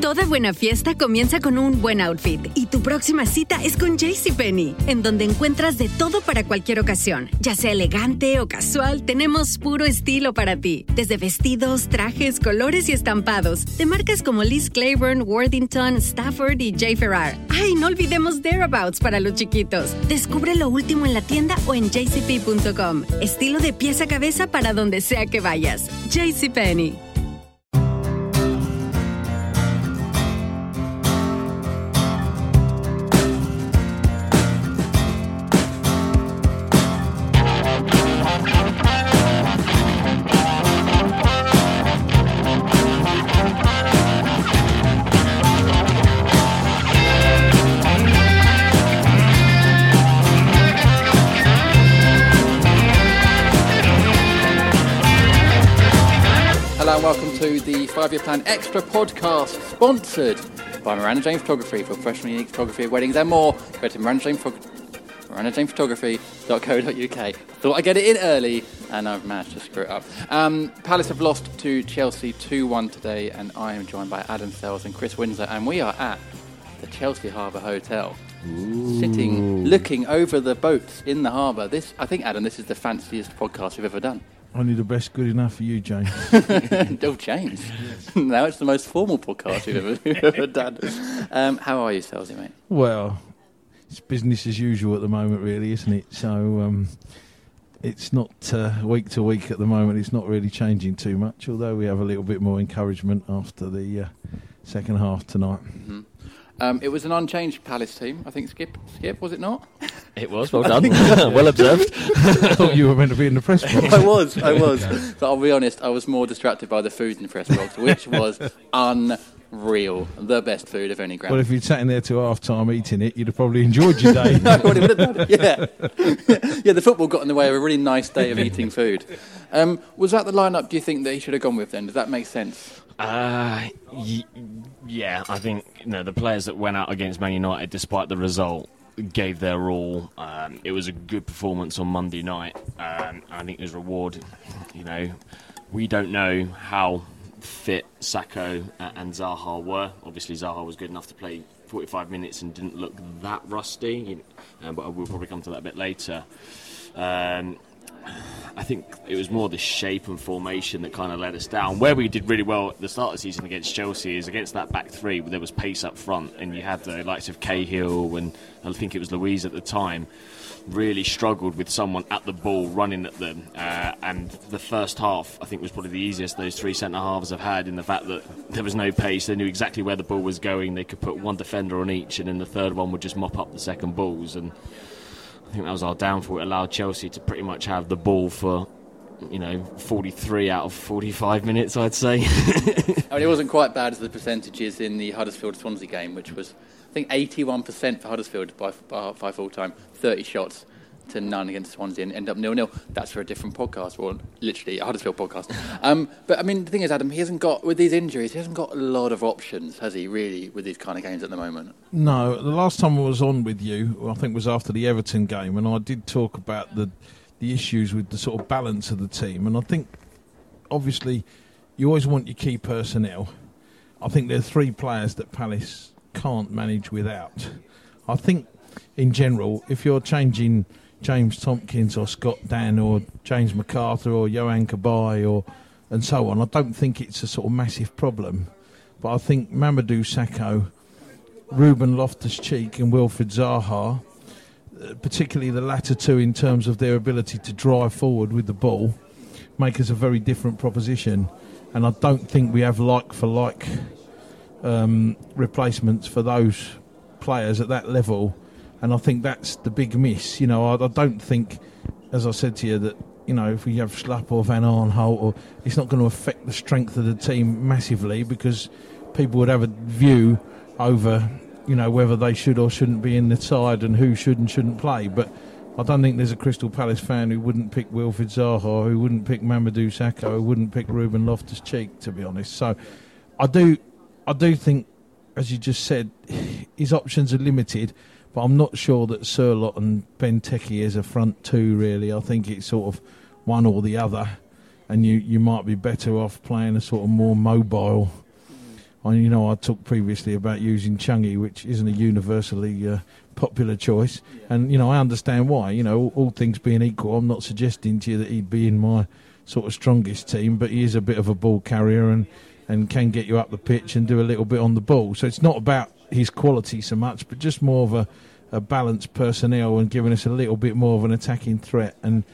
Toda buena fiesta comienza con un buen outfit y tu próxima cita es con JCPenney, en donde encuentras de todo para cualquier ocasión. Ya sea elegante o casual, tenemos puro estilo para ti. Desde vestidos, trajes, colores y estampados, de marcas como Liz Claiborne, Worthington, Stafford y J. Ferrar. ¡Ay, no olvidemos Thereabouts para los chiquitos! Descubre lo último en la tienda o en jcp.com. Estilo de pieza a cabeza para donde sea que vayas. JCPenney. The Five Year Plan Extra podcast, sponsored by Miranda James Photography for professional unique photography of weddings and more. Go to Miranda James, Photog- MirandaJamesPhotography.co.uk. Thought I'd get it in early, and I've managed to screw it up. Um, Palace have lost to Chelsea 2 1 today, and I am joined by Adam Sells and Chris Windsor, and we are at the Chelsea Harbour Hotel. Sitting, looking over the boats in the harbour. This, I think, Adam, this is the fanciest podcast we've ever done. Only the best good enough for you, James. Oh, James. now it's the most formal podcast we've ever, we've ever done. Um, how are you, Sellsy, mate? well, it's business as usual at the moment, really, isn't it? So um, it's not uh, week to week at the moment. It's not really changing too much, although we have a little bit more encouragement after the uh, second half tonight. Um, it was an unchanged Palace team. I think Skip, Skip was it not? It was well done, well observed. I thought you were meant to be in the press box. I was, I was. But I'll be honest, I was more distracted by the food in the press box, which was unreal. The best food of any ground. Well, if you'd sat in there till half time eating it, you'd have probably enjoyed your day. I probably would have done. Yeah, yeah. The football got in the way of a really nice day of eating food. Um, was that the lineup? Do you think that he should have gone with? Then does that make sense? Uh, y- yeah, I think you know the players that went out against Man United, despite the result, gave their all. Um, it was a good performance on Monday night. Um, I think there's reward. You know, we don't know how fit Sakho and Zaha were. Obviously, Zaha was good enough to play 45 minutes and didn't look that rusty. Uh, but we'll probably come to that a bit later. Um, I think it was more the shape and formation that kind of let us down. Where we did really well at the start of the season against Chelsea is against that back three, where there was pace up front, and you had the likes of Cahill and I think it was Luiz at the time. Really struggled with someone at the ball running at them, uh, and the first half I think was probably the easiest those three centre halves have had in the fact that there was no pace. They knew exactly where the ball was going. They could put one defender on each, and then the third one would just mop up the second balls and. I think that was our downfall. It allowed Chelsea to pretty much have the ball for, you know, 43 out of 45 minutes, I'd say. I mean, it wasn't quite bad as the percentages in the Huddersfield Swansea game, which was, I think, 81% for Huddersfield by, by, by full time, 30 shots to none against Swansea and end up nil nil. That's for a different podcast, or literally a Huddersfield podcast. Um, but I mean, the thing is, Adam, he hasn't got, with these injuries, he hasn't got a lot of options, has he, really, with these kind of games at the moment? No, the last time I was on with you, I think was after the Everton game, and I did talk about the the issues with the sort of balance of the team, and I think obviously you always want your key personnel. I think there are three players that Palace can't manage without. I think in general, if you're changing James Tomkins or Scott Dann or James McArthur or Yohan Cabaye or and so on, I don't think it's a sort of massive problem. But I think Mamadou Sakho Ruben Loftus Cheek and Wilfried Zaha, uh, particularly the latter two in terms of their ability to drive forward with the ball, make us a very different proposition. And I don't think we have like for like um, replacements for those players at that level. And I think that's the big miss. You know, I, I don't think, as I said to you, that you know if we have Schlupp or Van Aanholt, or it's not going to affect the strength of the team massively because people would have a view over, you know, whether they should or shouldn't be in the side and who should and shouldn't play. But I don't think there's a Crystal Palace fan who wouldn't pick Wilfried Zaha, who wouldn't pick Mamadou Sakho, who wouldn't pick Ruben Loftus Cheek, to be honest. So I do, I do think, as you just said, his options are limited. But I'm not sure that Sørloth and Benteke is a front two. Really, I think it's sort of one or the other, and you, you might be better off playing a sort of more mobile. I, you know, I talked previously about using Chungy, which isn't a universally uh, popular choice, and you know I understand why. You know, all, all things being equal, I'm not suggesting to you that he'd be in my sort of strongest team, but he is a bit of a ball carrier and and can get you up the pitch and do a little bit on the ball. So it's not about his quality so much, but just more of a, a balanced personnel and giving us a little bit more of an attacking threat. And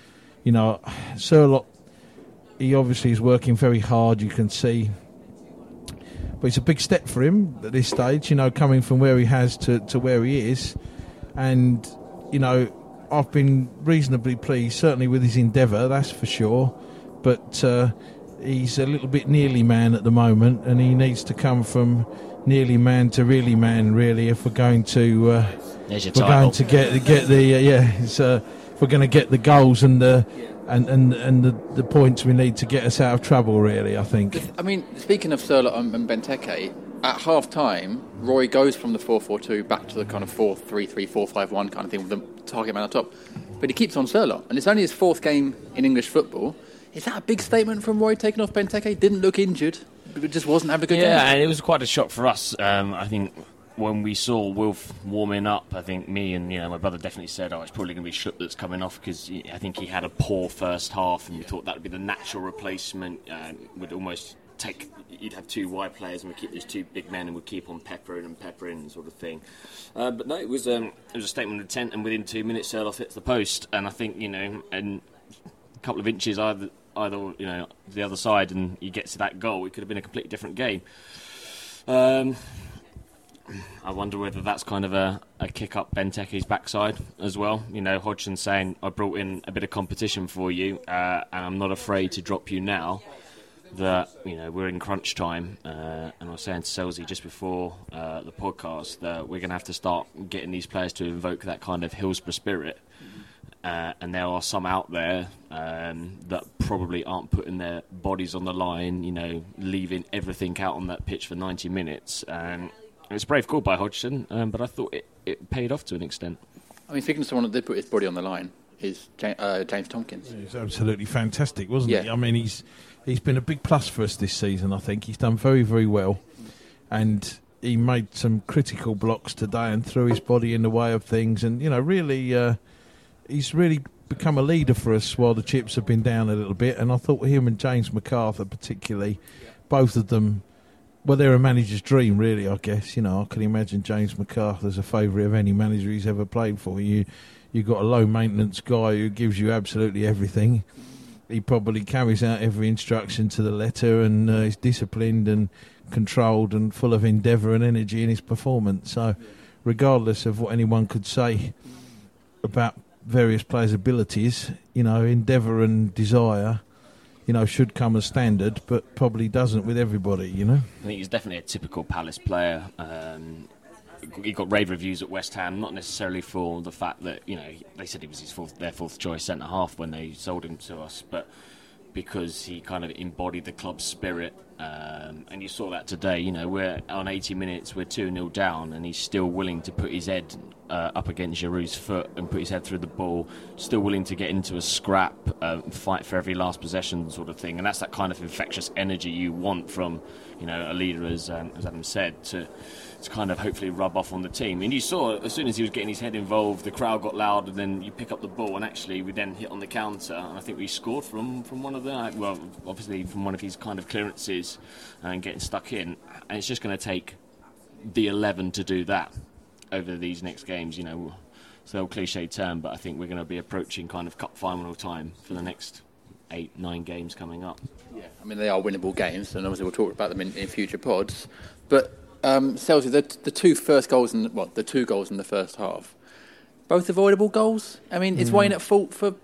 you know, Sørloth, he obviously is working very hard. You can see. But it's a big step for him at this stage, you know, coming from where he has to, to where he is. And, you know, I've been reasonably pleased, certainly with his endeavour, that's for sure. But uh, he's a little bit nearly man at the moment, and he needs to come from nearly man to really man, really, if we're going to uh, we're title. going to get get the uh, yeah, it's, uh, if we're going to get the goals and the and and and the, the points we need to get us out of trouble. Really, I think. I mean, speaking of Sørloth and, and Benteke, at half time, Roy goes from the 4 4 2 back to the kind of 4 3 3 4 5 1 kind of thing with the target man on top. But he keeps on Sørloth, and it's only his fourth game in English football. Is that a big statement from Roy taking off Benteke? Didn't look injured, but just wasn't having a good Yeah, game. and it was quite a shock for us. Um, I think when we saw Wilf warming up, I think me and you know my brother definitely said, "Oh, it's probably going to be Schlupp that's coming off," because I think he had a poor first half, and we thought that would be the natural replacement. And would almost take you'd have two wide players, and we keep these two big men, and we'd keep on peppering and peppering, sort of thing. Uh, but no, it was um, it was a statement of intent, and within two minutes, Sørloth hits the post, and I think you know, and a couple of inches either either you know the other side, and he gets to that goal, it could have been a completely different game. Um, I wonder whether that's kind of a, a kick up Benteke's backside as well. You know, Hodgson saying, I brought in a bit of competition for you, uh, and I'm not afraid to drop you now. That, you know, we're in crunch time. Uh, and I was saying to Sellsy just before uh, the podcast that we're going to have to start getting these players to invoke that kind of Hillsborough spirit. Uh, and there are some out there um, that probably aren't putting their bodies on the line, you know, leaving everything out on that pitch for 90 minutes. Um, it was a brave call by Hodgson, um, but I thought it, it paid off to an extent. I mean, speaking of someone that did put his body on the line, is James, uh, James Tomkins. He was absolutely fantastic, wasn't he? I mean, he's he's been a big plus for us this season. I think he's done very very well, and he made some critical blocks today and threw his body in the way of things. And you know, really, uh, he's really become a leader for us while the chips have been down a little bit. And I thought him and James McArthur, particularly, both of them. Well, they're a manager's dream, really. I guess you know. I can imagine James McArthur's a favourite of any manager he's ever played for. You, you've got a low maintenance guy who gives you absolutely everything. He probably carries out every instruction to the letter and uh, is disciplined and controlled and full of endeavour and energy in his performance. So, regardless of what anyone could say about various players' abilities, you know, endeavour and desire, you know, should come as standard, but probably doesn't with everybody, you know. I think he's definitely a typical Palace player. Um, he got rave reviews at West Ham, not necessarily for the fact that you know they said he was his fourth, their fourth choice centre half when they sold him to us, but because he kind of embodied the club's spirit. Um, and you saw that today. You know, we're on 80 minutes, we're 2 0 down, and he's still willing to put his head uh, up against Giroud's foot and put his head through the ball, still willing to get into a scrap, uh, fight for every last possession, sort of thing. And that's that kind of infectious energy you want from, you know, a leader, as, um, as Adam said, to to kind of hopefully rub off on the team. And you saw as soon as he was getting his head involved, the crowd got loud, and then you pick up the ball, and actually we then hit on the counter, and I think we scored from from one of the well, obviously from one of his kind of clearances and getting stuck in. And it's just going to take the eleven to do that over these next games. You know, it's old cliche term, but I think we're going to be approaching kind of cup final time for the next eight nine games coming up. Yeah, I mean they are winnable games, and obviously we'll talk about them in, in future pods. But um, Sellsy, the, the two first goals in well, the two goals in the first half, both avoidable goals. I mean, is Wayne at fault for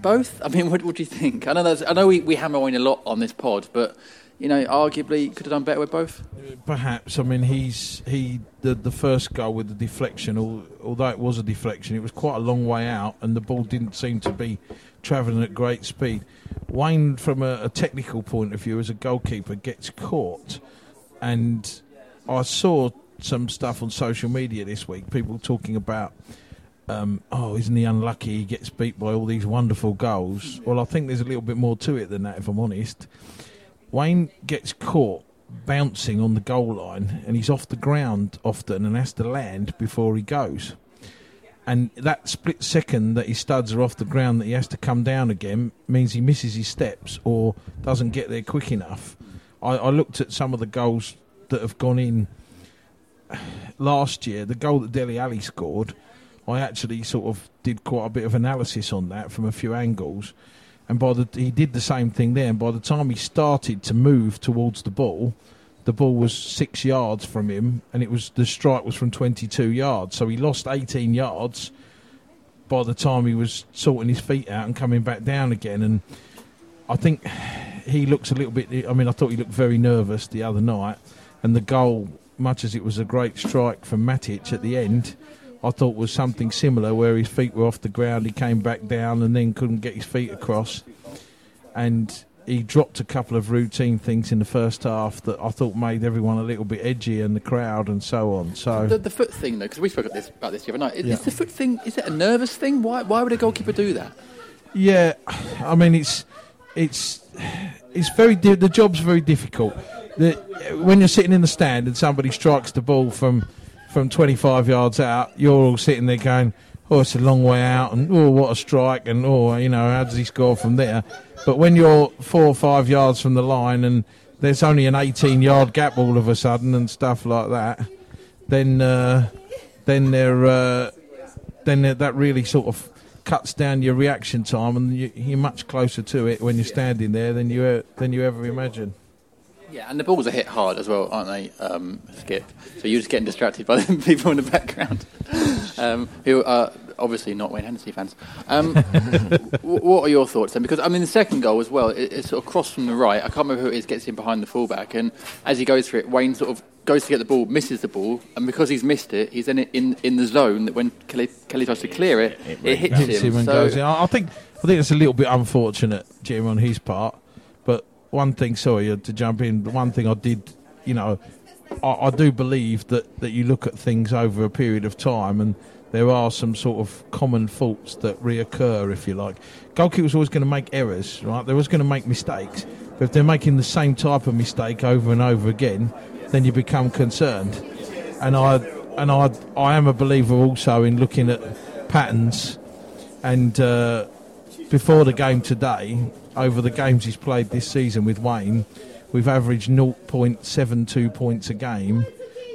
both? I mean, what, what do you think? I know that's, I know we, we hammer Wayne a lot on this pod, but you know, arguably could have done better with both. Perhaps. I mean, he's he the the first goal with the deflection. Although it was a deflection, it was quite a long way out, and the ball didn't seem to be travelling at great speed. Wayne, from a, a technical point of view, as a goalkeeper, gets caught, and I saw some stuff on social media this week. People talking about um, oh, isn't he unlucky? He gets beat by all these wonderful goals. Well, I think there's a little bit more to it than that, if I'm honest. Wayne gets caught bouncing on the goal line, and he's off the ground often and has to land before he goes. And that split second that his studs are off the ground, that he has to come down again, means he misses his steps or doesn't get there quick enough. I, I looked at some of the goals that have gone in last year. The goal that Dele Alli scored, I actually sort of did quite a bit of analysis on that from a few angles. And by the he did the same thing there. And by the time he started to move towards the ball, the ball was six yards from him, and it was the strike was from 22 yards. So he lost 18 yards by the time he was sorting his feet out and coming back down again. And I think he looks a little bit. I mean, I thought he looked very nervous the other night, and the goal, much as it was a great strike from Matic at the end. I thought was something similar where his feet were off the ground, he came back down and then couldn't get his feet across. And he dropped a couple of routine things in the first half that I thought made everyone a little bit edgy and the crowd and so on. So The, the foot thing, though, because we spoke about this, about this the other night. Is, Yeah. is the foot thing? Is it a nervous thing? Why? Why would a goalkeeper do that? yeah, I mean it's it's it's very di- the job's very difficult. The, when you're sitting in the stand and somebody strikes the ball from from 25 yards out, you're all sitting there going, "Oh, it's a long way out," and "Oh, what a strike!" and "Oh, you know, how does he score from there?" But when you're four or five yards from the line and there's only an 18 yard gap all of a sudden and stuff like that, then uh, then they're uh, then that- that really sort of cuts down your reaction time, and you, you're much closer to it when you're standing there than you e- than you ever imagine. Yeah, and the balls are hit hard as well, aren't they, um, Skip? So you're just getting distracted by the people in the background um, who are obviously not Wayne Hennessy fans. Um, w- what are your thoughts then? Because, I mean, the second goal as well, it, it's sort of cross from the right. I can't remember who it is, gets in behind the fullback. And as he goes for it, Wayne sort of goes to get the ball, misses the ball. And because he's missed it, he's then in, in the zone that when Kelly, Kelly tries to clear it, it, hits Hits him. him and so, goes in. I I think I think it's a little bit unfortunate, Jim, on his part. But one thing, sorry uh, to jump in, but one thing I did, you know, I, I do believe that, that you look at things over a period of time and there are some sort of common faults that reoccur, if you like. Goalkeepers always going to make errors, right? They're always going to make mistakes. But if they're making the same type of mistake over and over again, then you become concerned. And I and I I am a believer also in looking at patterns and uh, before the game today, over the games he's played this season with Wayne, we've averaged 0.72 points a game.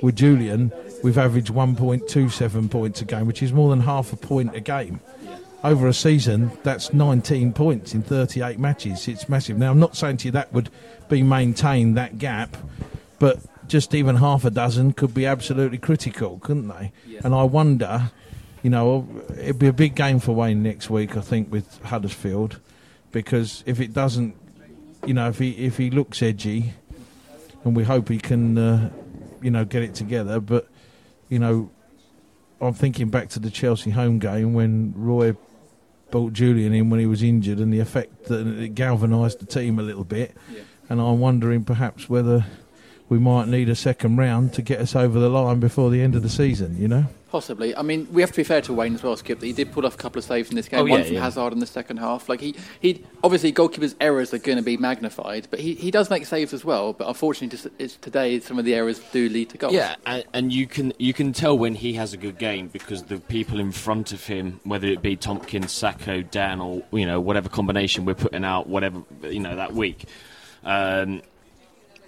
With Julian, we've averaged 1.27 points a game, which is more than half a point a game. Over a season, that's 19 points in 38 matches. It's massive. Now, I'm not saying to you that would be maintained, that gap, but just even half a dozen could be absolutely critical, couldn't they? And I wonder, you know, it'd be a big game for Wayne next week, I think, with Huddersfield, because if it doesn't, you know, if he if he looks edgy, and we hope he can, uh, you know, get it together, but you know, I'm thinking back to the Chelsea home game when Roy brought Julian in when he was injured, and the effect that it galvanised the team a little bit, and I'm wondering perhaps whether we might need a second round to get us over the line before the end of the season. You know. Possibly. I mean, we have to be fair to Wayne as well, Skip, that he did pull off a couple of saves in this game. Oh, yeah, one from yeah. Hazard in the second half. Like he, he obviously goalkeepers' errors are going to be magnified, but he, he does make saves as well. But unfortunately, just, it's today some of the errors do lead to goals. Yeah, and, and you can you can tell when he has a good game because the people in front of him, whether it be Tomkins, Sakho, Dann, or you know whatever combination we're putting out, whatever you know that week, um,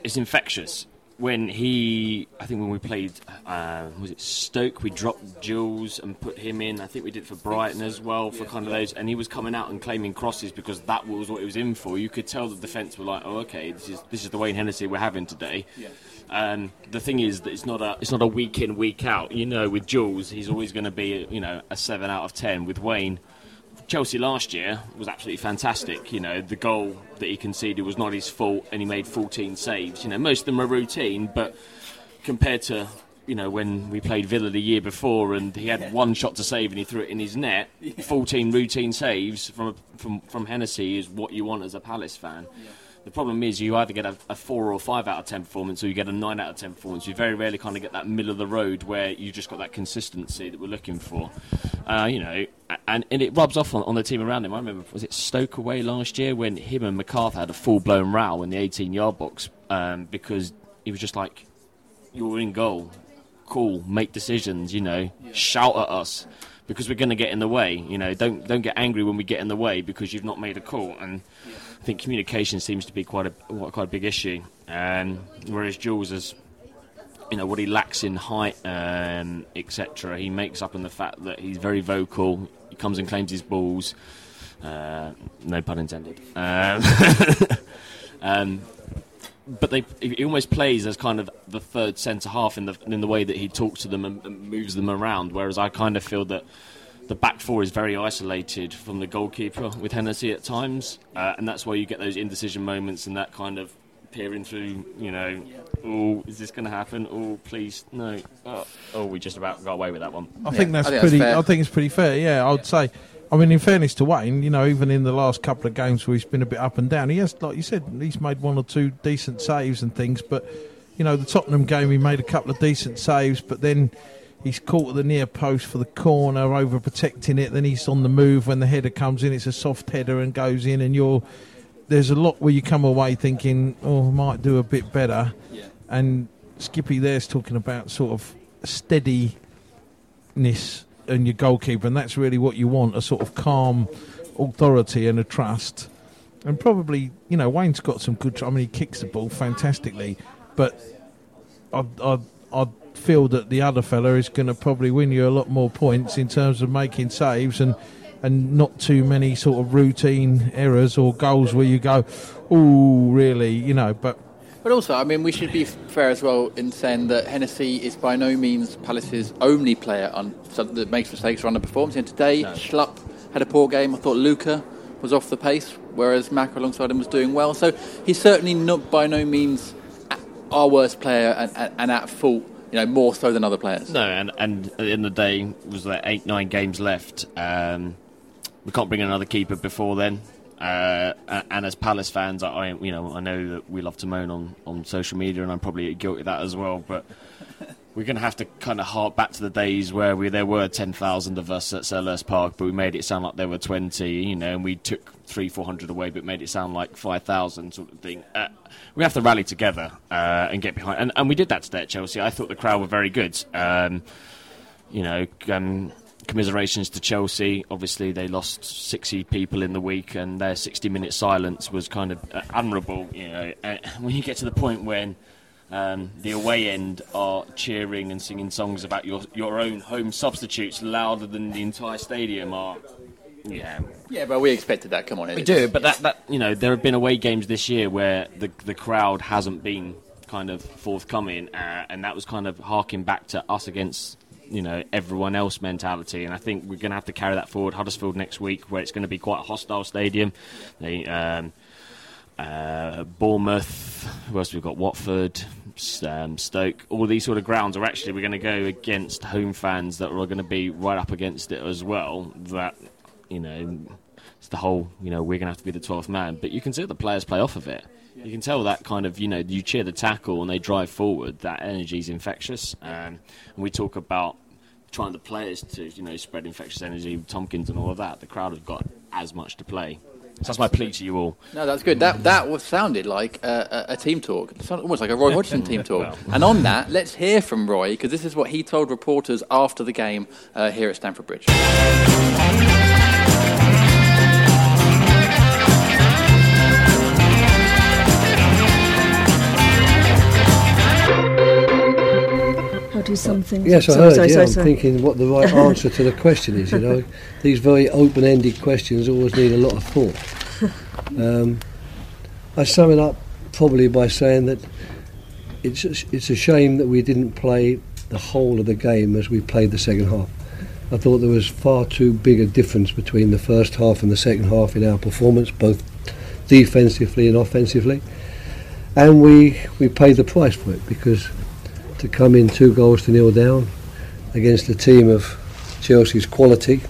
it's infectious. When he, I think when we played, uh, was it Stoke? We dropped Jules and put him in. I think we did for Brighton as well for kind of those, and he was coming out and claiming crosses because that was what he was in for. You could tell the defence were like, "Oh, okay, this is this is the Wayne Hennessy we're having today." Um, the thing is that it's not a it's not a week in week out. You know, with Jules, he's always going to be you know a seven out of ten. With Wayne, Chelsea last year was absolutely fantastic. You know, the goal that he conceded was not his fault, and he made 14 saves. You know, most of them are routine, but compared to you know when we played Villa the year before, and he had one shot to save and he threw it in his net, 14 routine saves from from from Hennessy is what you want as a Palace fan. The problem is you either get a, a, four or five out of ten performance, or you get a nine out of ten performance. You very rarely kind of get that middle of the road where you just got that consistency that we're looking for. Uh, you know, and, and it rubs off on, on, the team around him. I remember was it Stoke away last year when him and McArthur had a full blown row in the 18 yard box um, because he was just like, "You're in goal, cool, make decisions, you know, yeah. shout at us." Because we're going to get in the way, you know. Don't don't get angry when we get in the way because you've not made a call. And think communication seems to be quite a quite a big issue. Um, whereas Jules is, you know, what he lacks in height, um, etc. He makes up in the fact that he's very vocal. He comes and claims his balls. Uh, no pun intended. Um, um, but they, he almost plays as kind of the third centre half in the in the way that he talks to them and, and moves them around. Whereas I kind of feel that the back four is very isolated from the goalkeeper with Hennessy at times, uh, and that's why you get those indecision moments and that kind of peering through, you know, oh, is this going to happen? Oh, please, no. Oh, oh, we just about got away with that one. I think that's I think pretty. That's I think it's pretty fair. Yeah, I'd say. I mean, in fairness to Wayne, you know, even in the last couple of games where he's been a bit up and down, he has, like you said, he's made one or two decent saves and things. But you know, the Tottenham game, he made a couple of decent saves, but then He's caught at the near post for the corner, over protecting it. Then he's on the move when the header comes in. It's a soft header and goes in, and you're there's a lot where you come away thinking, oh, I might do a bit better. Yeah. And Skippy there's talking about sort of steadiness and your goalkeeper, and that's really what you want a sort of calm authority and a trust. And probably, you know, Wayne's got some good. I mean, he kicks the ball fantastically, but I'd, I'd, I'd feel that the other fella is going to probably win you a lot more points in terms of making saves and and not too many sort of routine errors or goals where you go, oh, really, you know. But but also, I mean, we should be fair as well in saying that Hennessy is by no means Palace's only player on that makes mistakes or underperforms. And today, no. Schlupp had a poor game. I thought Luka was off the pace, whereas Mac alongside him was doing well. So he's certainly not by no means our worst player and, and, and at fault you know, more so than other players. No, and, and at the end of the day, was there eight, nine games left. Um, we can't bring another keeper before then. Uh, and as Palace fans, I, you know, I know that we love to moan on, on social media, and I'm probably guilty of that as well. But we're going to have to kind of hark back to the days where we there were 10,000 of us at Selhurst Park, but we made it sound like there were 20, you know, and we took three, 400 away, but made it sound like 5,000 sort of thing. Uh, we have to rally together uh, and get behind. And, and, we did that today at Chelsea. I thought the crowd were very good. Um, you know, um, commiserations to Chelsea. Obviously, they lost 60 people in the week, and their 60 minute silence was kind of uh, admirable. You know, uh, when you get to the point when um, the away end are cheering and singing songs about your your own home substitutes louder than the entire stadium are. Yeah, yeah, but we expected that. Come on, in. we do. But that, that you know, there have been away games this year where the the crowd hasn't been kind of forthcoming, uh, and that was kind of harking back to us against you know everyone else mentality. And I think we're going to have to carry that forward. Huddersfield next week, where it's going to be quite a hostile stadium. They. Um, uh, Bournemouth, who else we've got? Watford, um, Stoke, all these sort of grounds are actually we're going to go against home fans that are going to be right up against it as well. That you know, it's the whole you know we're going to have to be the twelfth man, but you can see the players play off of it. You can tell that kind of you know you cheer the tackle and they drive forward. That energy is infectious, um, and we talk about trying the players to you know spread infectious energy, Tomkins and all of that. The crowd have got as much to play. So that's my plea to you all. No, that's good. That that was sounded like a, a, a team talk. It sounded almost like a Roy Hodgson team talk. And on that, let's hear from Roy because this is what he told reporters after the game uh, here at Stamford Bridge. Do something. Yes, I heard. Sorry, yeah, sorry, I'm thinking what the right answer to the question is. You know, these very open-ended questions always need a lot of thought. Um, I sum it up probably by saying that it's it's a shame that we didn't play the whole of the game as we played the second half. I thought there was far too big a difference between the first half and the second half in our performance, both defensively and offensively. And we, we paid the price for it because to come in two goals to nil down against a team of Chelsea's quality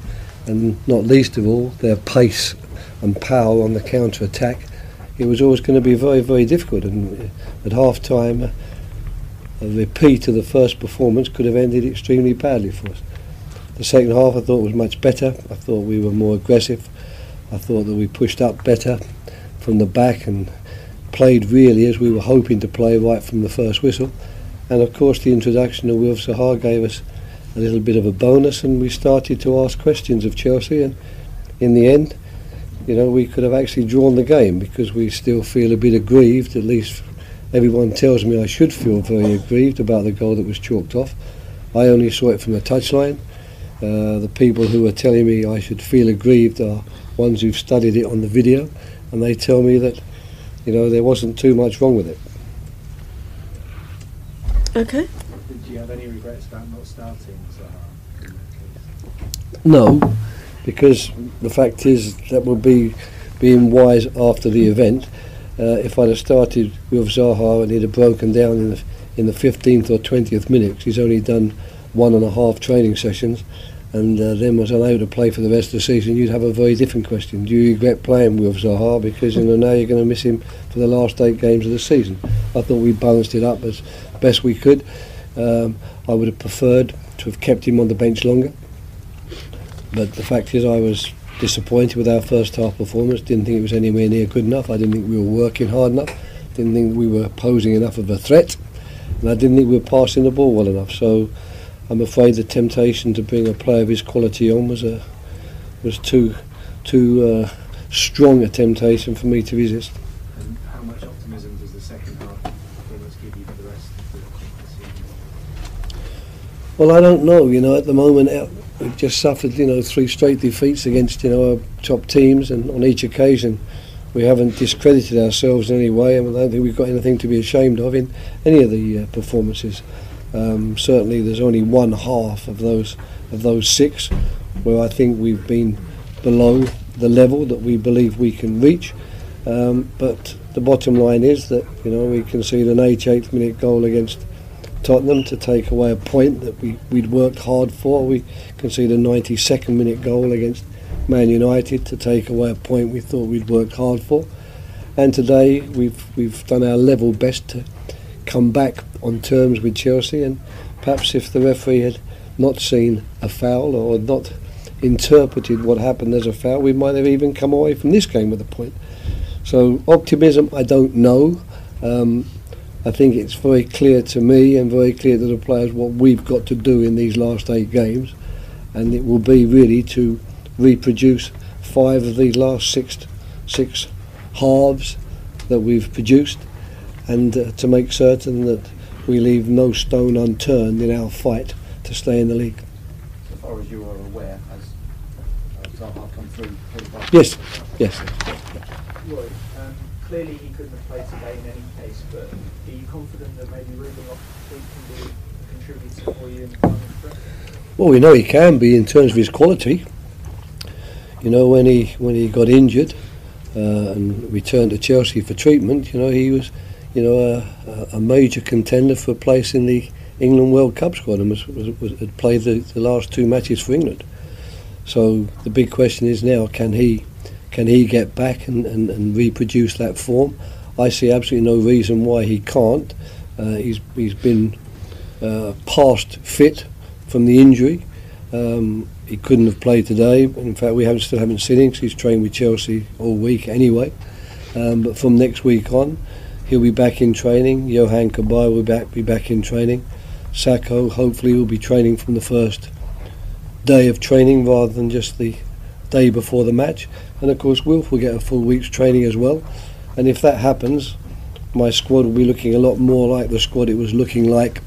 and not least of all their pace and power on the counter attack it was always going to be very, very difficult. And at half time, uh, a repeat of the first performance could have ended extremely badly for us. The second half I thought was much better. I thought we were more aggressive. I thought that we pushed up better from the back and played really as we were hoping to play right from the first whistle. And of course, the introduction of Wilf Zaha gave us a little bit of a bonus, and we started to ask questions of Chelsea. And in the end, you know, we could have actually drawn the game because we still feel a bit aggrieved. At least everyone tells me I should feel very aggrieved about the goal that was chalked off. I only saw it from the touchline. Uh, the people who are telling me I should feel aggrieved are ones who've studied it on the video, and they tell me that, you know, there wasn't too much wrong with it. Okay. Did you have any regrets about not starting Zaha in that case? No, because the fact is that would be being wise after the event. Uh, if I'd have started with Zaha and he'd have broken down in the, in the 15th or 20th minute, 'cause he's only done one and a half training sessions, and uh, then was unable to play for the rest of the season, you'd have a very different question. Do you regret playing with Zaha because you know now you're going to miss him for the last eight games of the season? I thought we balanced it up as best we could. Um, I would have preferred to have kept him on the bench longer, but the fact is I was disappointed with our first half performance. Didn't think it was anywhere near good enough. I didn't think we were working hard enough. Didn't think we were posing enough of a threat, and I didn't think we were passing the ball well enough. So. I'm afraid the temptation to bring a player of his quality on was a was too too uh, strong a temptation for me to resist. And how much optimism does the second half performance give you for the rest of the season? Well, I don't know. You know, at the moment uh, we've just suffered you know three straight defeats against you know our top teams, and on each occasion we haven't discredited ourselves in any way, and I don't think we've got anything to be ashamed of in any of the uh, performances. Um, certainly, there's only one half of those of those six where I think we've been below the level that we believe we can reach. Um, but the bottom line is that you know we conceded an 88th minute goal against Tottenham to take away a point that we we'd worked hard for. We conceded a 92nd minute goal against Man United to take away a point we thought we'd worked hard for. And today we've we've done our level best to come back on terms with Chelsea, and perhaps if the referee had not seen a foul or not interpreted what happened as a foul, we might have even come away from this game with a point. So optimism, I don't know. Um, I think it's very clear to me and very clear to the players what we've got to do in these last eight games, and it will be really to reproduce five of the last six six halves that we've produced, and uh, to make certain that we leave no stone unturned in our fight to stay in the league. As far as you are aware, has uh, Zaha come through pretty far? Yes, yes. Clearly he couldn't have played today in any case, but are you confident that maybe Ruben Loftus-Cheek can be a contributor for you in the final? Well, we know he can be in terms of his quality. You know, when he when he got injured uh, and returned to Chelsea for treatment, you know, he was, you know, a, a major contender for place in the England World Cup squad and was, was, was had played the, the last two matches for England. So the big question is now, can he can he get back and, and, and reproduce that form? I see absolutely no reason why he can't. Uh, he's he's been uh, past fit from the injury. Um, he couldn't have played today. In fact, we haven't still haven't seen him 'cause he's trained with Chelsea all week anyway. Um, but from next week on, he'll be back in training. Yohan Cabaye will be back, be back in training. Sakho hopefully will be training from the first day of training rather than just the day before the match. And of course, Wilf will get a full week's training as well. And if that happens, my squad will be looking a lot more like the squad it was looking like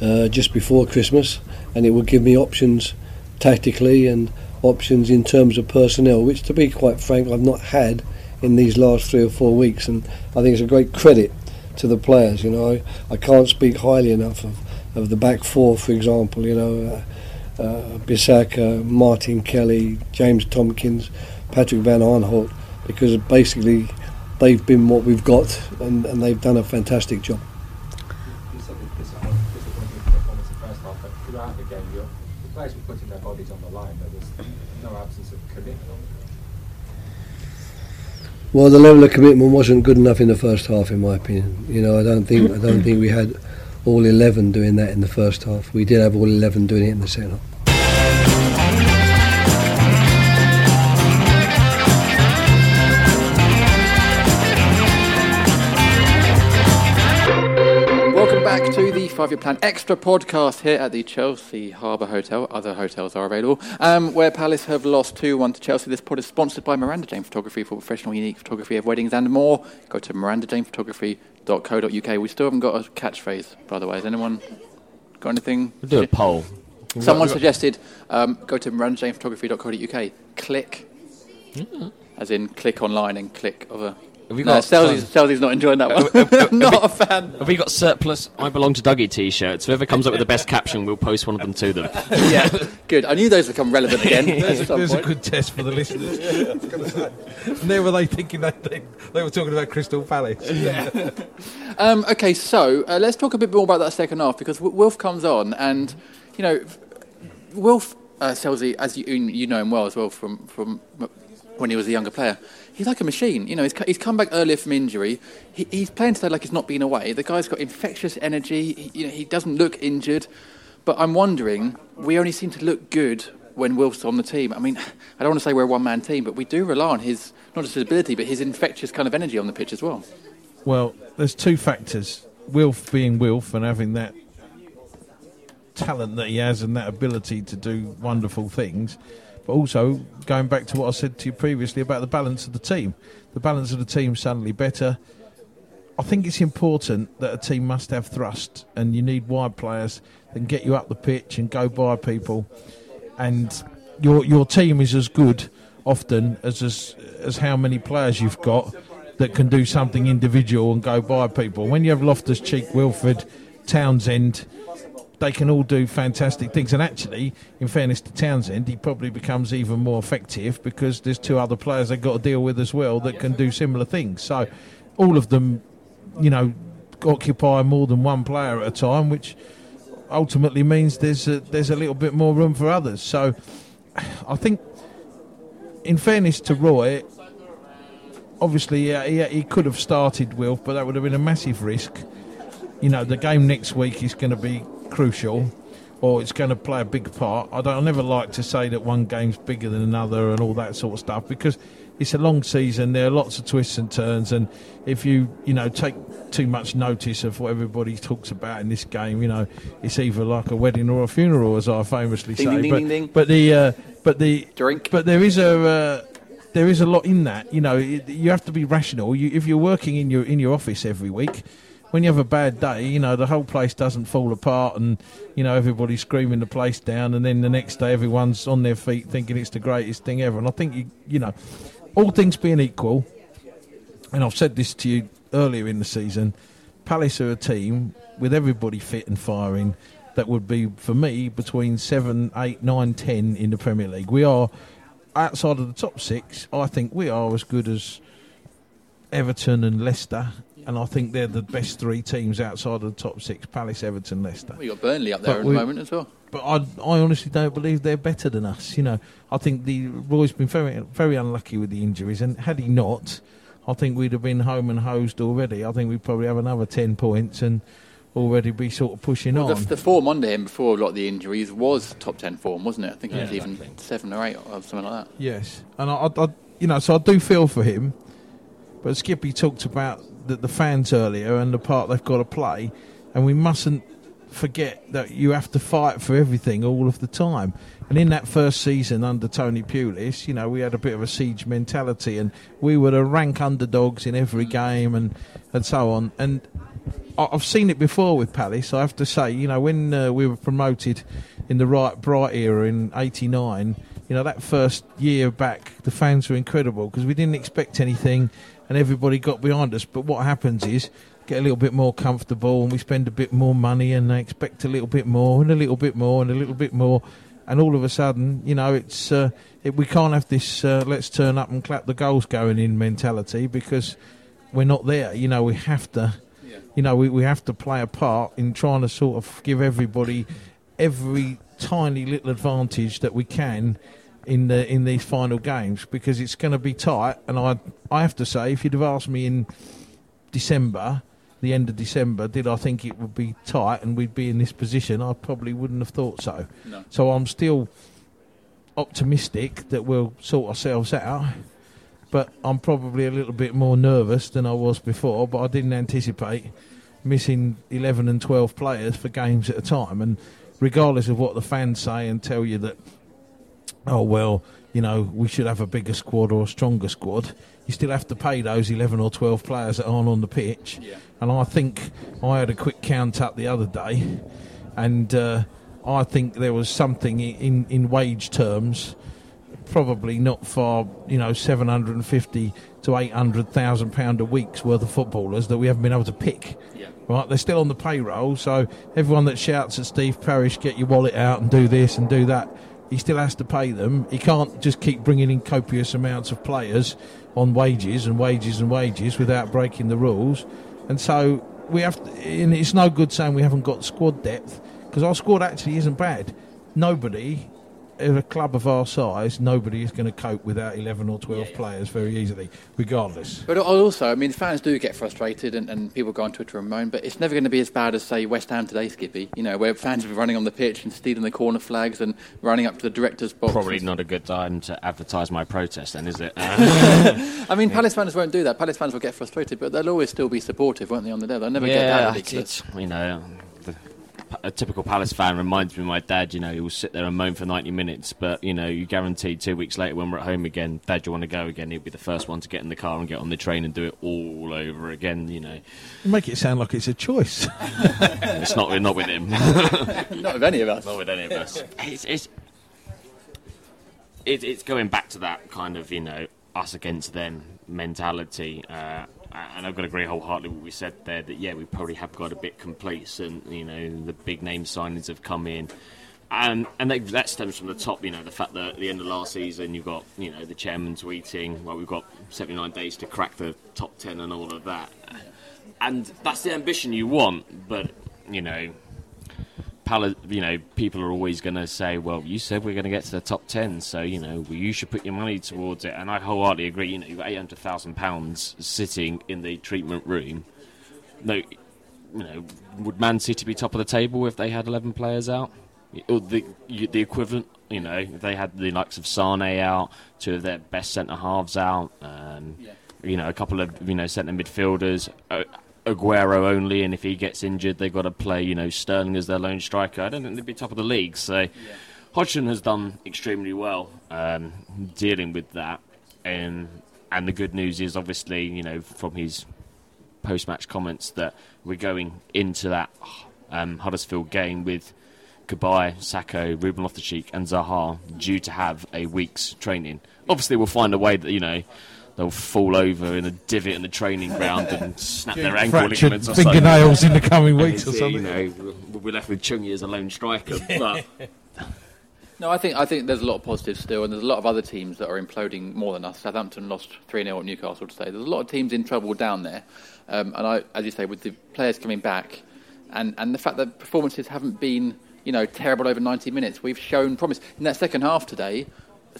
uh, just before Christmas, and it will give me options tactically and options in terms of personnel, which, to be quite frank, I've not had in these last three or four weeks, and I think it's a great credit to the players. You know, I, I can't speak highly enough of, of the back four, for example. You know, uh, uh, Bissaka, Martin Kelly, James Tomkins, Patrick Van Aanholt, because basically they've been what we've got, and, and they've done a fantastic job. You said that this disappointing performance in the first half, but throughout the game, your, the players were putting their bodies on the line. There was no absence of commitment on the Well, the level of commitment wasn't good enough in the first half, in my opinion. You know, I don't think I don't think we had all eleven doing that in the first half. We did have all eleven doing it in the second half. Five Year Plan Extra podcast here at the Chelsea Harbour Hotel. Other hotels are available. Um, where Palace have lost 2 1 to Chelsea. This pod is sponsored by Miranda Jane Photography for professional, unique photography of weddings and more. Go to mirandajanephotography.co.uk. We still haven't got a catchphrase, by the way. Has anyone got anything? We'll do a poll. Someone suggested um, go to mirandajanephotography.co.uk. Click. As in click online and click of a. Have we No, got, Sellsy's, um, Sellsy's not enjoying that have- one. have- have not we- a fan. Have we got surplus I belong to Dougie t-shirts? Whoever comes up with the best caption, we'll post one of them to them. yeah, good. I knew those would come relevant again. There's, at there's a good test for the listeners. and there were they thinking that they, they were talking about Crystal Palace. Um, okay, so uh, let's talk a bit more about that second half because W- Wilf comes on, and you know, Wilf uh, Sellsy, as you you know him well as well from from when he was a younger player. He's like a machine. You know, he's, he's come back earlier from injury. He, he's playing today like he's not been away. The guy's got infectious energy. He, you know, he doesn't look injured. But I'm wondering, we only seem to look good when Wilf's on the team. I mean, I don't want to say we're a one-man team, but we do rely on his not just his ability, but his infectious kind of energy on the pitch as well. Well, there's two factors. Wilf being Wilf and having that talent that he has and that ability to do wonderful things. But also, going back to what I said to you previously about the balance of the team. The balance of the team suddenly better. I think it's important that a team must have thrust, and you need wide players that can get you up the pitch and go by people. And your your team is as good often as as, as how many players you've got that can do something individual and go by people. When you have Loftus Cheek, Wilfried, Townsend, they can all do fantastic things. And actually, in fairness to Townsend, he probably becomes even more effective because there's two other players they've got to deal with as well that can do similar things. So all of them, you know, occupy more than one player at a time, which ultimately means there's a, there's a little bit more room for others. So I think, in fairness to Roy, obviously yeah, he, he could have started Wilf, but that would have been a massive risk. You know, the game next week is going to be crucial, or it's going to play a big part. I don't. I never like to say that one game's bigger than another and all that sort of stuff because it's a long season. There are lots of twists and turns, and if you you know take too much notice of what everybody talks about in this game, you know, it's either like a wedding or a funeral, as I famously Ding, say. ding, but, ding. but the uh, but the Drink. but there is a uh, there is a lot in that. You know, it, you have to be rational. You, if you're working in your in your office every week, when you have a bad day, you know the whole place doesn't fall apart, and you know everybody's screaming the place down, and then the next day everyone's on their feet thinking it's the greatest thing ever. And I think you you know, all things being equal, and I've said this to you earlier in the season, Palace are a team with everybody fit and firing. That would be for me between seven, eight, nine, ten in the Premier League. We are outside of the top six. I think we are as good as Everton and Leicester, and I think they're the best three teams outside of the top six: Palace, Everton, Leicester. We got Burnley up there But at we- the moment as well. But I, I honestly don't believe they're better than us. You know, I think the Roy's been very, very unlucky with the injuries, and had he not, I think we'd have been home and hosed already. I think we'd probably have another ten points and already be sort of pushing Well, on. the, the form under him before a lot of the injuries was top ten form, wasn't it? I think it Yeah, was even seven or eight or something like that. Yes, and I, I, I, you know, so I do feel for him. But Skippy talked about the, the fans earlier and the part they've got to play, and we mustn't forget that you have to fight for everything all of the time. And in that first season under Tony Pulis, you know, we had a bit of a siege mentality, and we were the rank underdogs in every game, and and so on. And I've seen it before with Palace. I have to say, you know, when uh, we were promoted in the Wright Bright era in '89, you know, that first year back, the fans were incredible because we didn't expect anything, and everybody got behind us. But what happens is get a little bit more comfortable, and we spend a bit more money, and they expect a little bit more, and a little bit more, and a little bit more. And all of a sudden, you know, it's uh, it, we can't have this uh, "let's turn up and clap the goals going in" mentality because we're not there. You know, we have to you know, we, we have to play a part in trying to sort of give everybody every tiny little advantage that we can in the in these final games because it's going to be tight. And I I have to say, if you'd have asked me in December, the end of December, did I think it would be tight and we'd be in this position? I probably wouldn't have thought so. No. So I'm still optimistic that we'll sort ourselves out. But I'm probably a little bit more nervous than I was before. But I didn't anticipate missing 11 and 12 players for games at a time. And regardless of what the fans say and tell you that, oh, well, you know, we should have a bigger squad or a stronger squad, you still have to pay those 11 or 12 players that aren't on the pitch. Yeah. And I think I had a quick count up the other day, and uh, I think there was something in, in wage terms, probably not far, you know, 750 to 800,000 pound a week's worth of footballers that we haven't been able to pick. Yeah. Right, they're still on the payroll, so everyone that shouts at Steve Parish, get your wallet out and do this and do that, he still has to pay them. He can't just keep bringing in copious amounts of players on wages and wages and wages without breaking the rules. And so we have, to, and it's no good saying we haven't got squad depth because our squad actually isn't bad. Nobody, at a club of our size, nobody is going to cope without 11 or 12 players very easily, regardless. But also, I mean, fans do get frustrated and, and people go on Twitter and moan, but it's never going to be as bad as, say, West Ham today, Skippy, you know, where fans are running on the pitch and stealing the corner flags and running up to the director's box. Probably not a good time to advertise my protest, then, is it? I mean, Palace fans won't do that. Palace fans will get frustrated, but they'll always still be supportive, won't they, on the day? They'll never get that yeah, ridiculous. it's, you know, the, a typical Palace fan reminds me of my dad. You know, he will sit there and moan for 90 minutes, but, you know, you guarantee two weeks later when we're at home again, Dad, you want to go again? He'll be the first one to get in the car and get on the train and do it all over again, you know. You make it sound like it's a choice. it's not, not with him. Not with any of us. Not with any of us. It's, it's, it, it's going back to that kind of, you know, us against them mentality. Uh, and I've got to agree wholeheartedly with what we said there that, yeah, we probably have got a bit complacent. You know, the big name signings have come in. And, and that, that stems from the top, you know, the fact that at the end of last season you've got, you know, the chairman tweeting, well, we've got 79 days to crack the top 10 and all of that. And that's the ambition you want, but, you know, You know, people are always going to say, "Well, you said we're going to get to the top ten, so you know, well, you should put your money towards it." And I wholeheartedly agree. You know, you've got eight hundred thousand pounds sitting in the treatment room. No, you know, would Man City be top of the table if they had eleven players out? Or the the equivalent, you know, if they had the likes of Sane out, two of their best centre halves out, um, you know, a couple of you know centre midfielders. Aguero only, and if he gets injured, they've got to play, you know, Sterling as their lone striker. I don't think they'd be top of the league. So, Hodgson has done extremely well um, dealing with that. And and the good news is, obviously, you know, from his post-match comments that we're going into that um, Huddersfield game with Cabaye, Sakho, Ruben Loftus-Cheek, and Zaha due to have a week's training. Obviously, we'll find a way that you know. They'll fall over in a divot in the training ground and snap their ankle ligaments or something. fingernails in the coming weeks or something. You know, we'll be left with Chungi as a lone striker. But No, I think I think there's a lot of positives still, and there's a lot of other teams that are imploding more than us. Southampton lost 3 0 at Newcastle today. There's a lot of teams in trouble down there. Um, and I, as you say, with the players coming back and, and the fact that performances haven't been you know, terrible over 90 minutes, we've shown promise. In that second half today,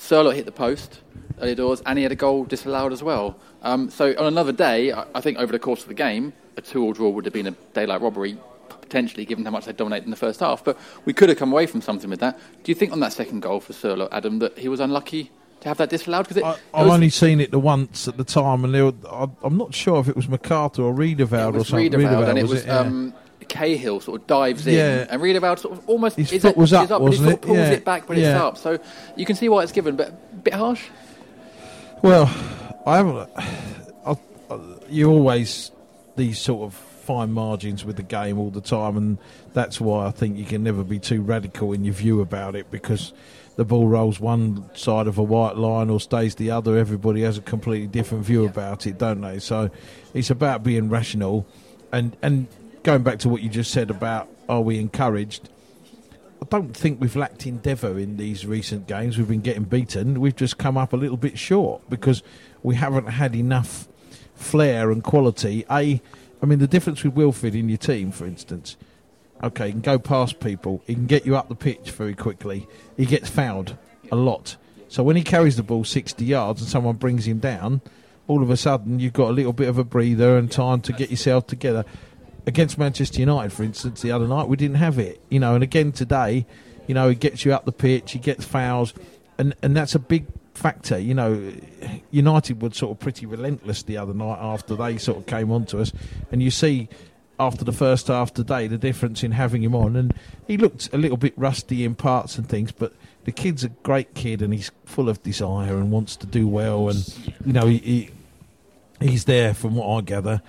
Sørloth hit the post early doors, and he had a goal disallowed as well. Um, so on another day, I, I think over the course of the game, a two-all draw would have been a daylight robbery, potentially, given how much they dominated in the first half. But we could have come away from something with that. Do you think on that second goal for Sørloth, Adam, that he was unlucky to have that disallowed? Because it I've was- only seen it the once at the time, and there were, I, I'm not sure if it was McArthur or Riedewald it or something. Riedewald, and it was was Yeah. um, Cahill sort of dives in, Yeah. and Riedewald sort of almost His is foot was is up, but he wasn't sort of it? pulls Yeah. it back when it's up. So you can see why it's given, but a bit harsh. Well, I haven't. I, I, you always these sort of fine margins with the game all the time, and that's why I think you can never be too radical in your view about it because the ball rolls one side of a white line or stays the other. Everybody has a completely different view about it, don't they? So it's about being rational, and and going back to what you just said about are we encouraged? I don't think we've lacked endeavour in these recent games. We've been getting beaten. We've just come up a little bit short because we haven't had enough flair and quality. A, I mean, the difference with Wilfried in your team, for instance. Okay, he can go past people. He can get you up the pitch very quickly. He gets fouled a lot. So when he carries the ball 60 yards and someone brings him down, all of a sudden you've got a little bit of a breather and time to get yourself together. Against Manchester United, for instance, the other night we didn't have it, you know, and again today, you know, he gets you up the pitch, he gets fouls, and and that's a big factor. You know, United were sort of pretty relentless the other night after they sort of came on to us, and you see after the first half today the difference in having him on, and he looked a little bit rusty in parts and things, but the kid's a great kid and he's full of desire and wants to do well, and you know he, he he's there from what I gather.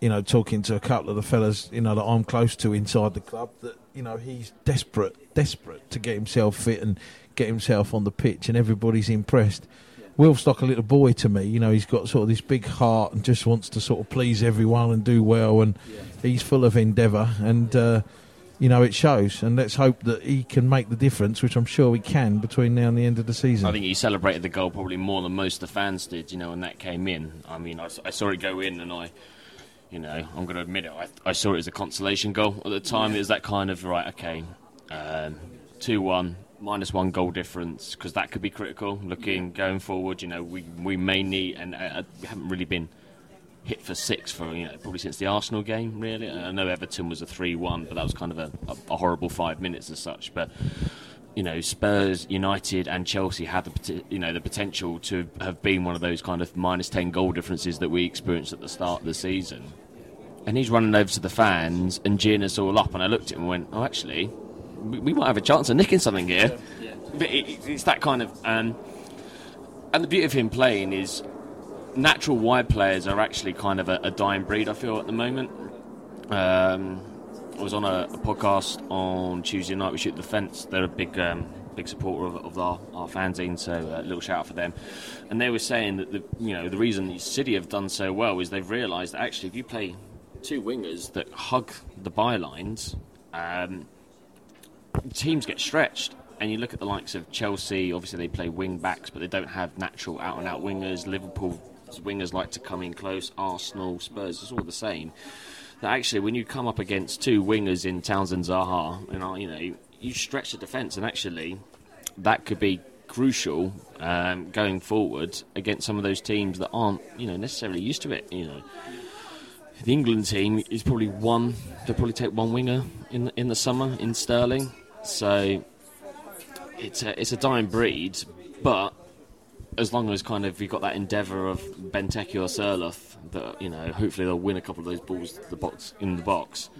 You know, talking to a couple of the fellas, you know, that I'm close to inside the club, that you know he's desperate, desperate to get himself fit and get himself on the pitch, and everybody's impressed. Wilfstock a little boy to me, you know, he's got sort of this big heart and just wants to sort of please everyone and do well, and he's full of endeavour, and uh, you know it shows. And let's hope that he can make the difference, which I'm sure he can between now and the end of the season. I think he celebrated the goal probably more than most of the fans did, you know, when that came in. I mean, I saw it go in and I, you know, I'm going to admit it, I, I saw it as a consolation goal. At the time, it was that kind of, right, okay, um, 2 1, minus one goal difference, because that could be critical looking going forward. You know, we, we may need, and uh, we haven't really been hit for six for you know probably since the Arsenal game. Really, I know Everton was a three-one, but that was kind of a, a, a horrible five minutes as such. But you know, Spurs, United, and Chelsea had the you know the potential to have been one of those kind of minus ten goal differences that we experienced at the start of the season. And he's running over to the fans and geeing us all up. And I looked at him and went, "Oh, actually, we, we might have a chance of nicking something here." But it, it's that kind of um, and the beauty of him playing is natural wide players are actually kind of a, a dying breed. I feel at the moment. Um, I was on a, a podcast on Tuesday night. We shoot the fence. They're a big, um, big supporter of, of our, our fanzine, so a little shout out for them. And they were saying that the you know the reason the City have done so well is they've realised that actually if you play two wingers that hug the bylines, um, teams get stretched. And you look at the likes of Chelsea, obviously they play wing backs, but they don't have natural out and out wingers. Liverpool's wingers like to come in close. Arsenal, Spurs, it's all the same. That actually, when you come up against two wingers in Townsend Zaha, and uh, you know, you stretch the defence, and actually, that could be crucial um, going forward against some of those teams that aren't, you know, necessarily used to it. You know, the England team is probably one. They'll probably take one winger in the, in the summer in Sterling. So it's a, it's a dying breed, but as long as kind of you've got that endeavour of Benteke or that you know, hopefully they'll win a couple of those balls to the box in the box.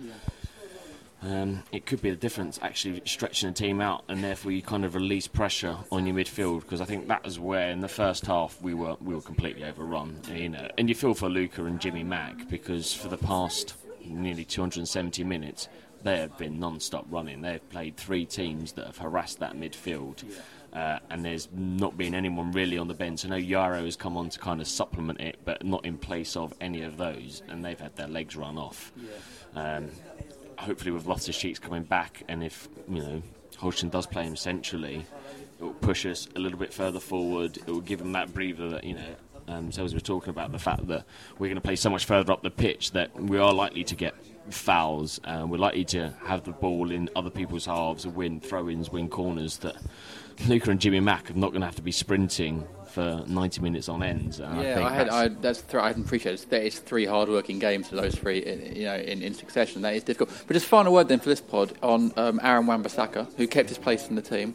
Um, it could be the difference actually stretching a team out, and therefore you kind of release pressure on your midfield because I think that was where in the first half we were we were completely overrun. You know, and you feel for Luka and Jimmy Mack because for the past nearly 270 minutes they have been non-stop running. They've played three teams that have harassed that midfield. Uh, and there's not been anyone really on the bench. I know Jairo has come on to kind of supplement it, but not in place of any of those, and they've had their legs run off. Um, hopefully, with Loftus-Cheek coming back, and if you know Hodgson does play him centrally, it will push us a little bit further forward. It will give them that breather that you know. Um, so as we're talking about the fact that we're going to play so much further up the pitch that we are likely to get fouls, and we're likely to have the ball in other people's halves, and win throw-ins, win corners. That Luka and Jimmy Mack are not going to have to be sprinting for 90 minutes on end. And I yeah, think I, had, that's- I, that's th- I appreciate it. Is three hard-working games for those three, in, you know, in, in succession. That is difficult. But just final word then for this pod on um, Aaron Wan-Bissaka, who kept his place in the team.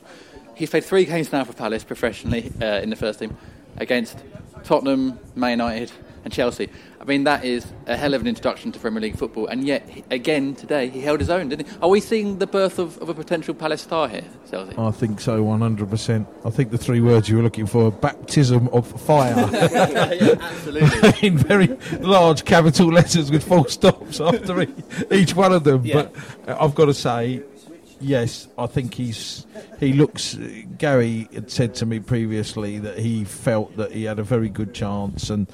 He's played three games now for Palace professionally uh, in the first team against Tottenham, Man United, and Chelsea. I mean, that is a hell of an introduction to Premier League football. And yet, again today, he held his own, didn't he? Are we seeing the birth of, of a potential Palace star here, Chelsea? I think so, 100%. I think the three words you were looking for baptism of fire. absolutely. In very large capital letters with full stops after each one of them. Yeah. But uh, I've got to say, yes, I think he's. He looks. Gary had said to me previously that he felt that he had a very good chance. And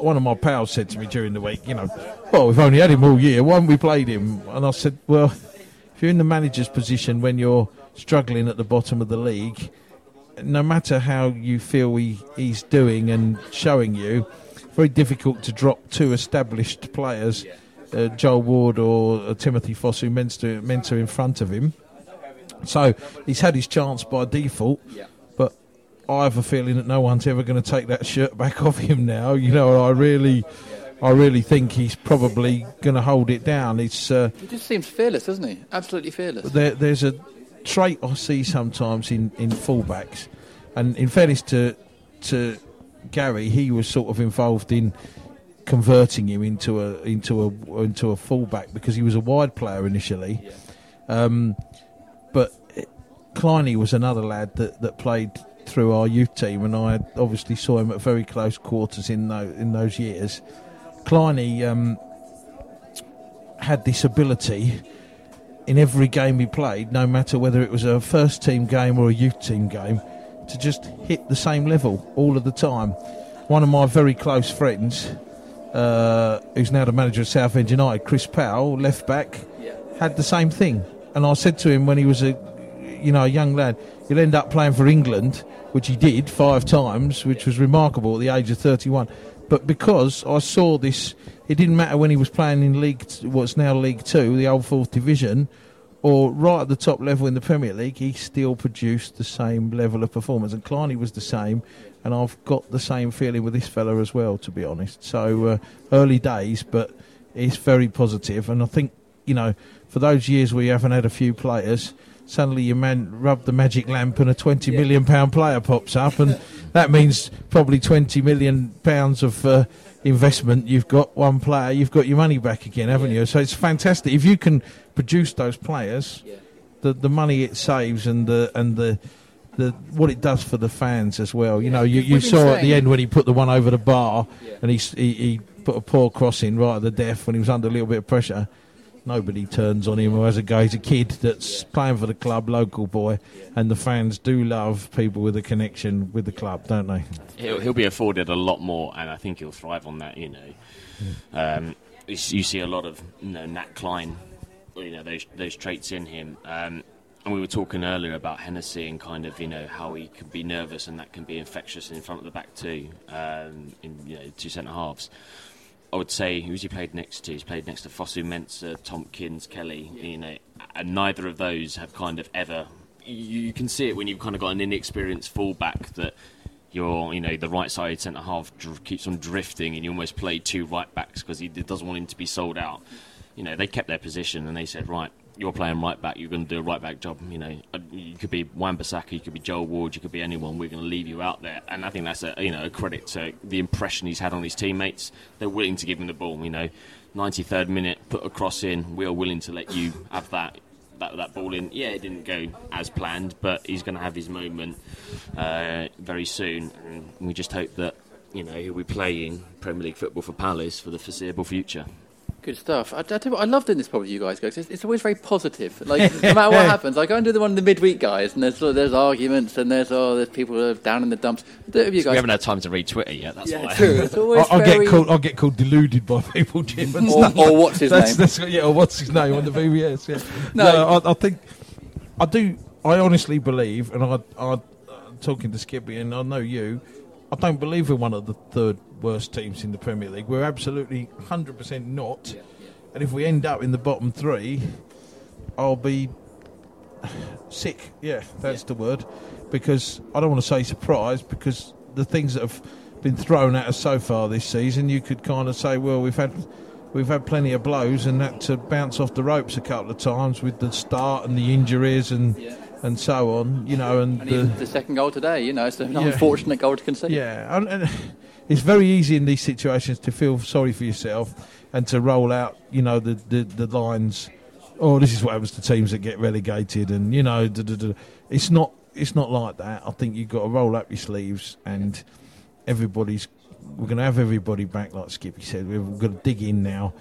one of my pals said to me during the week, you know, well, we've only had him all year. Why haven't we played him? And I said, well, if you're in the manager's position when you're struggling at the bottom of the league, no matter how you feel he, he's doing and showing you, very difficult to drop two established players, uh, Joel Ward or uh, Timothy Fosu Mensah, Mensah in front of him. So he's had his chance by default, but I have a feeling that no one's ever going to take that shirt back off him now. You know, I really, I really think he's probably going to hold it down. It's uh, He just seems fearless, doesn't he? Absolutely fearless. there, there's a trait I see sometimes in, in fullbacks, and in fairness to to Gary, he was sort of involved in converting him into a into a into a fullback because he was a wide player initially, um, but Kleiny was another lad that, that played through our youth team, and I obviously saw him at very close quarters in those, in those years. Kleiny um, had this ability in every game he played, no matter whether it was a first team game or a youth team game, to just hit the same level all of the time. One of my very close friends, uh, who's now the manager of Southend United, Chris Powell, left back, had the same thing. And I said to him when he was a, you know, a young lad, you'll end up playing for England, which he did five times, which was remarkable at the age of 31. But because I saw this, it didn't matter when he was playing in League, what's now League Two, the old fourth division, or right at the top level in the Premier League, he still produced the same level of performance. And Kleiny was the same, and I've got the same feeling with this fella as well, to be honest. So uh, early days, but it's very positive. positive, and I think you know for those years you haven't had a few players, suddenly you man rub the magic lamp and a twenty million pound player pops up, and that means probably twenty million pounds of uh, investment. You've got one player, you've got your money back again, haven't you? So it's fantastic if you can produce those players. Yeah. The the money it saves and the and the. The, what it does for the fans as well, you know. You, you saw at the end when he put the one over the bar, and he, he he put a poor cross in right at the death when he was under a little bit of pressure nobody turns on him or has a go. He's a kid that's playing for the club, local boy, and the fans do love people with a connection with the club, don't they? He'll, he'll be afforded a lot more, and I think he'll thrive on that. You know, um, you, see a lot of you know Nat Clyne, you know those those traits in him. Um, and we were talking earlier about Hennessy and kind of you know how he can be nervous and that can be infectious in front of the back too, um, in you know two centre halves. I would say who's he played next to? He's played next to Fosu Mensah, Tomkins, Kelly. You know, and neither of those have kind of ever. You, you can see it when you've kind of got an inexperienced fullback that your, you know, the right side centre half dr- keeps on drifting, and you almost play two right backs because he doesn't want him to be sold out. You know, they kept their position and they said, right, you're playing right back, you're going to do a right back job. You know, Uh, you could be Wan-Bissaka, you could be Joel Ward, you could be anyone. We're going to leave you out there, and I think that's a you know a credit to the impression he's had on his teammates. They're willing to give him the ball. You know, 93rd minute, put a cross in. We are willing to let you have that. That, that ball in, yeah, it didn't go as planned, but he's going to have his moment uh, very soon, and we just hope that you know he'll be playing Premier League football for Palace for the foreseeable future. Good stuff. I, I, tell you what, I love doing this pod with you guys, guys. It's, it's always very positive. Like no matter what happens, I go and do the one of the midweek guys, and there's sort of- there's arguments, and there's oh, there's people who are down in the dumps. Do it with you we haven't had time to read Twitter yet. That's yeah, why. true. It's always I'll, I'll very. get called. I'll get called deluded by people, Jim. Or- stuff. or what's his That's- name? that's- yeah, or what's his name on the VBS? Yeah. No. no, I, I think I do. I honestly believe, and I, I, uh, talking to Skippy, and I know you. I don't believe we're one of the third worst teams in the Premier League. We're absolutely hundred percent not. And if we end up in the bottom three, I'll be sick. Yeah, that's the word. Because I don't want to say surprised, because the things that have been thrown at us so far this season, you could kind of say, well, we've had we've had plenty of blows, and that to bounce off the ropes a couple of times with the start and the injuries and and so on. You know, and, and the, the second goal today, you know, it's an Yeah. unfortunate goal to concede. yeah, and, and it's very easy in these situations to feel sorry for yourself and to roll out, you know, the the, the lines. Oh, this is what happens to teams that get relegated, and you know, duh, duh, duh. it's not it's not like that. I think you've got to roll up your sleeves, and everybody's we're going to have everybody back, like Skippy said. We're going to dig in now,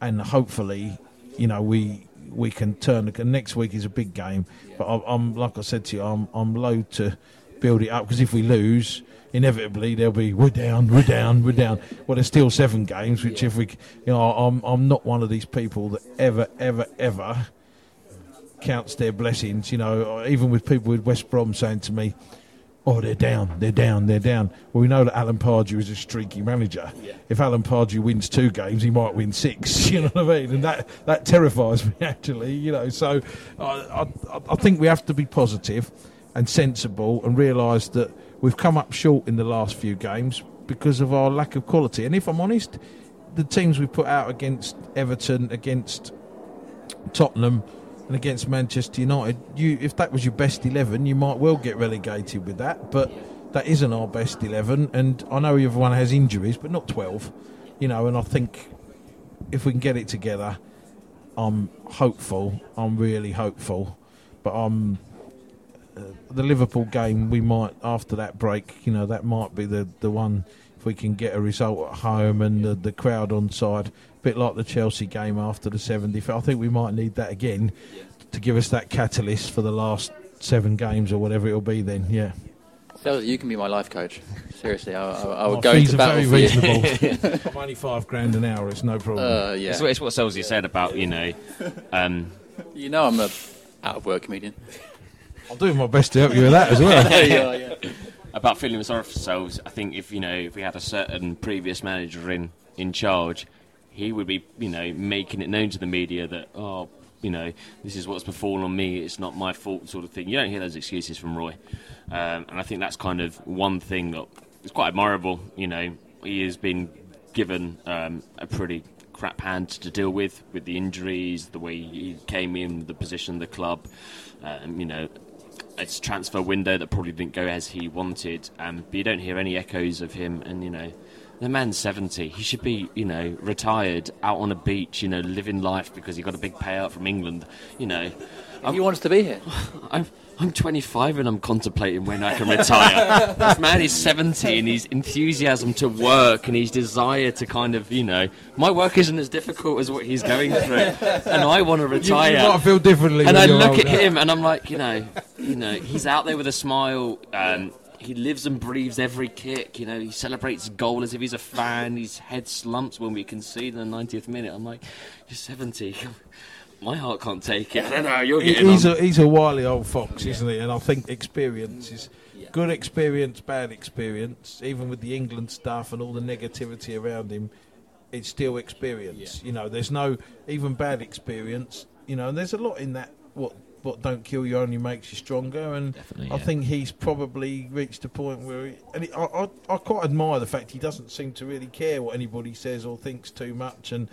and hopefully, you know, we we can turn. The, next week is a big game, but I'm, I'm like I said to you, I'm I'm loath to build it up because if we lose, inevitably there'll be we're down, we're down, we're down. Well, there's still seven games, which if we, you know, I'm I'm not one of these people that ever, ever, ever counts their blessings. You know, even with people with West Brom saying to me, "Oh, they're down, they're down, they're down." Well, we know that Alan Pardew is a streaky manager. If Alan Pardew wins two games, he might win six. You know what I mean? And that that terrifies me actually. You know, so I I, I think we have to be positive and sensible and realise that we've come up short in the last few games because of our lack of quality. And if I'm honest, the teams we put out against Everton, against Tottenham, and against Manchester United, you if that was your best eleven, you might well get relegated with that. But that isn't our best eleven, and I know everyone has injuries, but not twelve. You know, and I think if we can get it together, I'm hopeful. I'm really hopeful, but I'm. Uh, the Liverpool game, we might after that break, you know, that might be the the one if we can get a result at home and the, the crowd on side, bit like the Chelsea game after the 70th. I think we might need that again to give us that catalyst for the last seven games or whatever it'll be. Then, yeah. So you can be my life coach. Seriously, I, I, I would My go fees into are battle very for you. reasonable. I'm only five grand an hour. It's no problem. Uh, yeah. It's, what- it's what Sellsy said about you know. Um, You know I'm a out of work comedian. I'll do my best to help you with that as well. yeah, yeah. about feeling sorry for ourselves, I think if you know if we had a certain previous manager in in charge, he would be you know making it known to the media that oh you know this is what's befallen on me, it's not my fault sort of thing. You don't hear those excuses from Roy, um, and I think that's kind of one thing that is quite admirable. You know, he has been given um, a pretty crap hand to deal with with the injuries, the way he came in, the position of the club. Um, you know, it's transfer window that probably didn't go as he wanted. Um, but you don't hear any echoes of him. And you know, the man's seventy. He should be, you know, retired out on a beach, you know, living life because he got a big payout from England. You know, He wants to be here. I'm I'm 25 and I'm contemplating when I can retire. this man is 70 and his enthusiasm to work and his desire to kind of, you know, my work isn't as difficult as what he's going through, and I want to You, you retire. feel differently. and I you're look at him and I'm like, you know, you know, he's out there with a smile. Um, he lives and breathes every kick. You know, he celebrates goal as if he's a fan. His head slumps when we concede in the 90th minute. I'm like, you're 70. My heart can't take it. I don't know. You're getting he's on. a he's a wily old fox, isn't he? And I think experience is good experience, bad experience. Even with the England stuff and all the negativity around him, it's still experience. You know, there's no even bad experience. You know, and there's a lot in that. What what don't kill you only makes you stronger. And Definitely, I yeah. think he's probably reached a point where, he, and he, I, I I quite admire the fact he doesn't seem to really care what anybody says or thinks too much and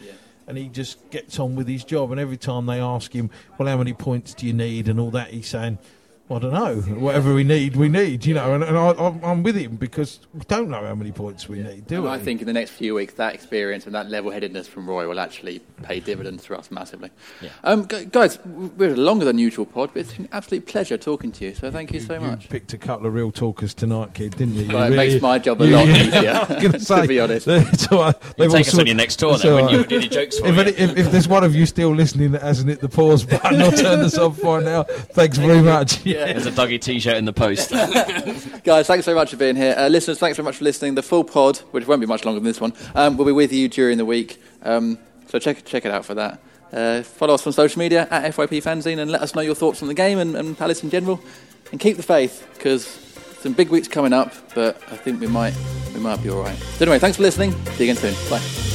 and he just gets on with his job. And every time they ask him, "Well, how many points do you need?" and all that, he's saying, well, "I don't know. Whatever we need, we need." You know, and, and I, I'm, I'm with him because we don't know how many points we need, do And we? I think in the next few weeks, that experience and that level-headedness from Roy will actually pay dividends for us massively. Yeah. Um, guys, we're a longer than usual pod, but it's an absolute pleasure talking to you. So thank you so you much. picked a couple of real talkers tonight, kid, didn't you? You Well, it makes my job a lot easier, I'm gonna to say, be honest. it's all right. You'll take all us sort- on your next tour it's then all when you do your jokes for If, you. any, if, if there's one of you still listening that hasn't hit the pause button or turned us off by now, thanks very much. There's a Dougie t-shirt in the post. Guys, thanks very much for being here. Uh, listeners, thanks very much for listening. The full pod, which won't be much longer than this one, um, will be with you during the week. Um, so check check it out for that. Uh, follow us on social media at FYP Fanzine and let us know your thoughts on the game and, and Palace in general. And keep the faith because some big weeks coming up, but I think we might we might be all right. So anyway, thanks for listening. See you again soon. Bye.